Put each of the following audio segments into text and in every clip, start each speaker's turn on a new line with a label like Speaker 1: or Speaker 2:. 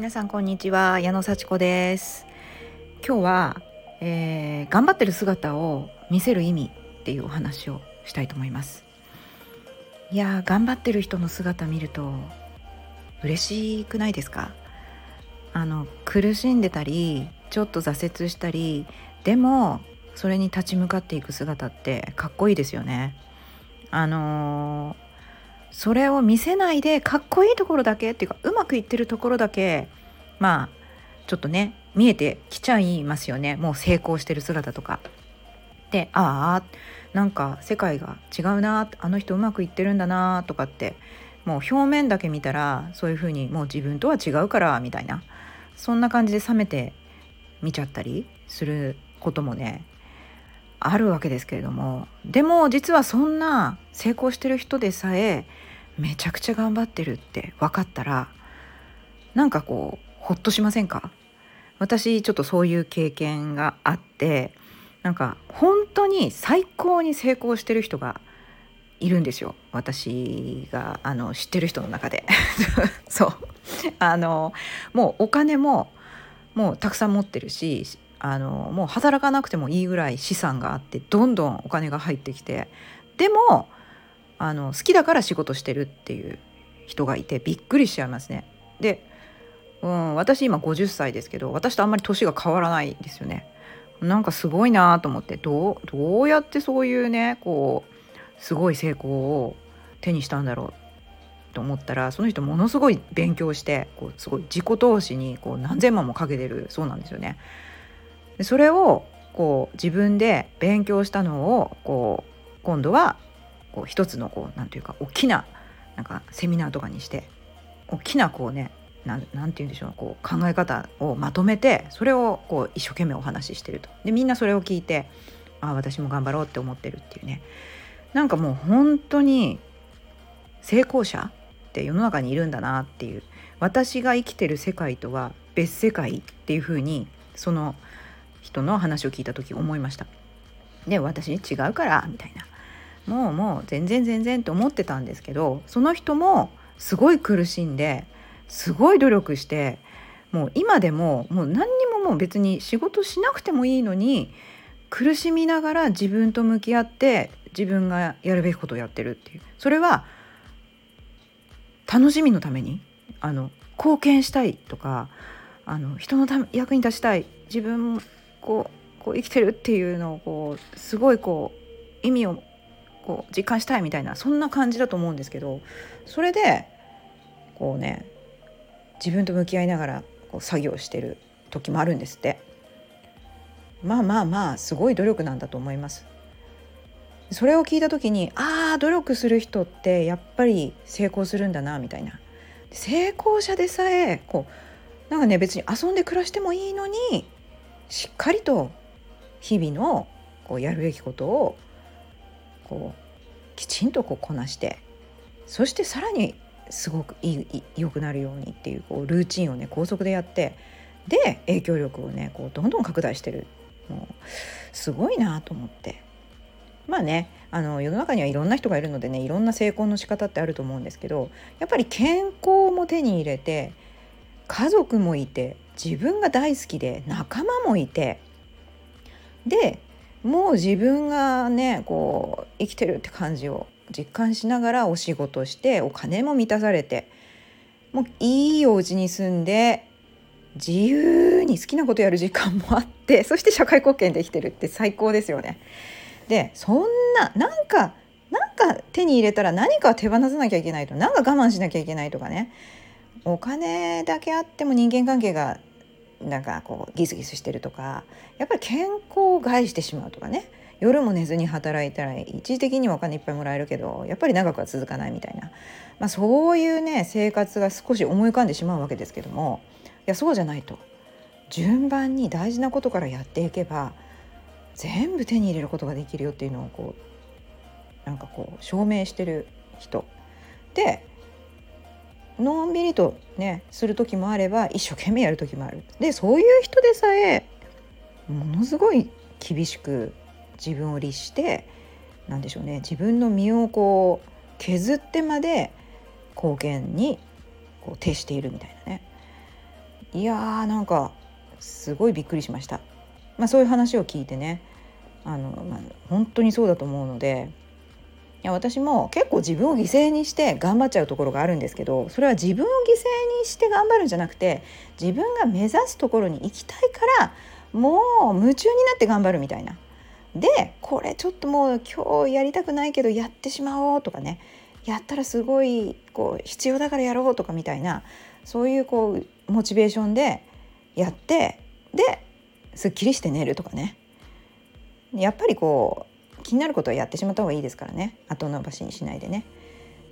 Speaker 1: 皆さんこんにちは矢野幸子です。今日は、えー、頑張ってる姿を見せる意味っていうお話をしたいと思います。いや頑張ってる人の姿見ると嬉しくないですか？あの苦しんでたりちょっと挫折したりでもそれに立ち向かっていく姿ってかっこいいですよね。あのーそれを見せないでかっこいいところだけっていうかうまくいってるところだけまあちょっとね見えてきちゃいますよねもう成功してる姿とか。でああなんか世界が違うなあの人うまくいってるんだなとかってもう表面だけ見たらそういうふうにもう自分とは違うからみたいなそんな感じで冷めて見ちゃったりすることもねあるわけですけれども。でも実はそんな成功してる人でさえめちゃくちゃ頑張ってるって分かったらなんかこうほっとしませんか？私ちょっとそういう経験があってなんか本当に最高に成功してる人がいるんですよ。私があの知ってる人の中で。そう。あのもうお金ももうたくさん持ってるしあのもう働かなくてもいいぐらい資産があってどんどんお金が入ってきてでもあの好きだから仕事してるっていう人がいてびっくりしちゃいますね。で、うん、私今50歳ですけど私とあんまり年が変わらないですよね。なんかすごいなと思ってどうどうやってそういうねこうすごい成功を手にしたんだろうと思ったらその人ものすごい勉強してこうすごい自己投資にこう何千万もかけてるそうなんですよね。でそれをこう自分で勉強したのをこう今度はこう一つのこうなんていうか大きななんかセミナーとかにして大きなこうねななんて言うんでしょうこう考え方をまとめてそれをこう一生懸命お話ししてると。でみんなそれを聞いてああ私も頑張ろうって思ってるっていうね。なんかもう本当に成功者って世の中にいるんだなっていう。私が生きてる世界とは別世界っていうふうにその人の話を聞いた時思いました。で私違うからみたいなもうもう全然全然って思ってたんですけどその人もすごい苦しんですごい努力してもう今でももう何にももう別に仕事しなくてもいいのに苦しみながら自分と向き合って自分がやるべきことをやってるっていうそれは楽しみのためにあの貢献したいとかあの人のため役に立ちたい自分こうこう生きてるっていうのをこうすごいこう意味をこう実感したいみたいなそんな感じだと思うんですけどそれでこうね自分と向き合いながらこう作業してる時もあるんですって。まあまあまあすごい努力なんだと思います。それを聞いた時にああ努力する人ってやっぱり成功するんだなみたいな。成功者でさえこうなんかね別に遊んで暮らしてもいいのにしっかりと日々のこうやるべきことをこうきちんとこうこなしてそしてさらにすごくいい良くなるようにっていうこうルーチンをね高速でやってで影響力をねこうどんどん拡大してる。もうすごいなと思って。まあねあの世の中にはいろんな人がいるのでねいろんな成功の仕方ってあると思うんですけどやっぱり健康も手に入れて家族もいて自分が大好きで仲間もいてでもう自分がねこう生きてるって感じを実感しながらお仕事してお金も満たされてもういいお家に住んで自由に好きなことやる時間もあって そして社会貢献できてるって最高ですよね。でそんななんかなんか手に入れたら何か手放さなきゃいけないと何か我慢しなきゃいけないとかねお金だけあっても人間関係がなんかこうギスギスしてるとかやっぱり健康を害してしまうとかね夜も寝ずに働いたら一時的にはお金いっぱいもらえるけどやっぱり長くは続かないみたいな、まあ、そういうね生活が少し思い浮かんでしまうわけですけどもいやそうじゃないと。順番に大事なことからやっていけば全部手に入れることができるよっていうのをこうなんかこう証明してる人。でのんびりとねする時もあれば一生懸命やる時もあるでそういう人でさえものすごい厳しく自分を律して何でしょうね自分の身をこう削ってまで貢献にこう徹しているみたいなねいやーなんかすごいびっくりしました。まあ、そういう話を聞いてねあの、まあ、本当にそうだと思うのでいや私も結構自分を犠牲にして頑張っちゃうところがあるんですけどそれは自分を犠牲にして頑張るんじゃなくて自分が目指すところに行きたいからもう夢中になって頑張るみたいな。でこれちょっともう今日やりたくないけどやってしまおうとかねやったらすごいこう必要だからやろうとかみたいなそういうこうモチベーションでやってですっきりして寝るとかねやっぱりこう気になることはやってしまった方がいいですからね。後延ばしにしないでね。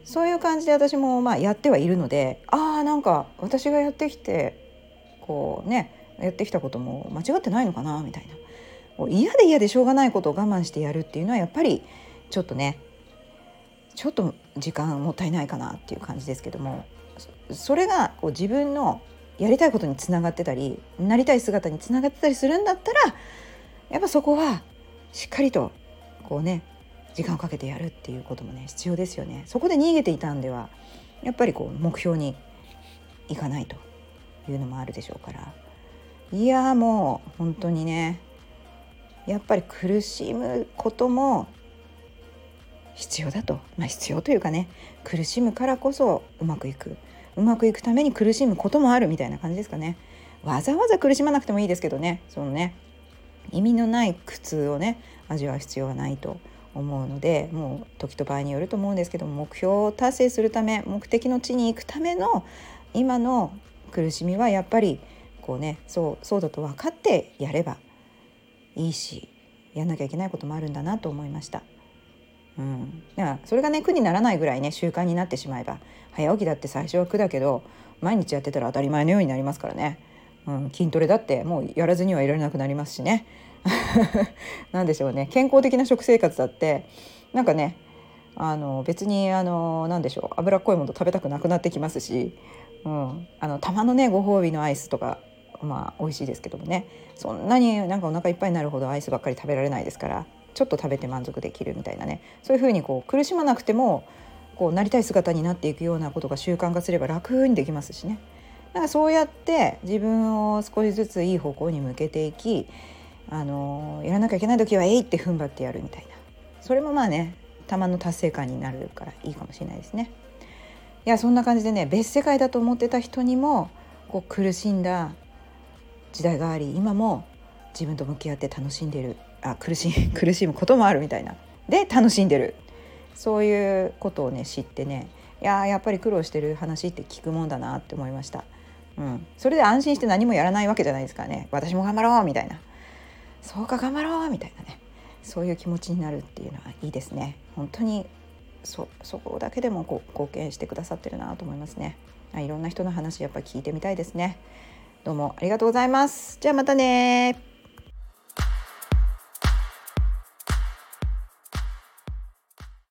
Speaker 1: そういう感じで私もまあやってはいるのでああんか私がやってきてこうねやってきたことも間違ってないのかなみたいな。嫌で嫌でしょうがないことを我慢してやるっていうのはやっぱりちょっとねちょっと時間もったいないかなっていう感じですけどもそれがこう自分のやりたいことにつながってたりなりたい姿につながってたりするんだったらやっぱそこはしっかりとこうね時間をかけてやるっていうこともね必要ですよね。そこで逃げていたんではやっぱりこう目標にいかないというのもあるでしょうから。いやもう本当にねやっぱり苦しむことも必要だと、まあ、必要というかね苦しむからこそうまくいく。うまくいくために苦しむこともあるみたいな感じですかね。わざわざ苦しまなくてもいいですけどねそのね意味のない苦痛をね味わう必要はないと思うのでもう時と場合によると思うんですけど目標を達成するため目的の地に行くための今の苦しみはやっぱりこうねそうそうだと分かってやればいいしやんなきゃいけないこともあるんだなと思いました。うん、だからそれがね苦にならないぐらいね習慣になってしまえば早起きだって最初は苦だけど毎日やってたら当たり前のようになりますからね、うん、筋トレだってもうやらずにはいられなくなりますしね。何でしょうね。健康的な食生活だってなんかねあの別にあの何でしょう。脂っこいもの食べたくなくなってきますし、うん、あのたまのねご褒美のアイスとかまあ美味しいですけどもね。そんなになんかお腹いっぱいになるほどアイスばっかり食べられないですからちょっと食べて満足できるみたいなね。そういうふうにこう苦しまなくてもこうなりたい姿になっていくようなことが習慣化すれば楽にできますしね。だからそうやって自分を少しずついい方向に向けていきあのやらなきゃいけない時はえいって踏ん張ってやるみたいなそれもまあねたまの達成感になるからいいかもしれないですね。いやそんな感じでね別世界だと思ってた人にもこう苦しんだ時代があり今も自分と向き合って楽しんでるあ苦しい 苦しむこともあるみたいなで楽しんでるそういうことをね知ってねいややっぱり苦労してる話って聞くもんだなって思いました。うん、それで安心して何もやらないわけじゃないですからね。私も頑張ろうみたいな。そうか頑張ろうみたいなね。そういう気持ちになるっていうのはいいですね。本当にそそこだけでもこう貢献してくださってるなと思いますね。いろんな人の話やっぱ聞いてみたいですね。どうもありがとうございます。じゃあまたね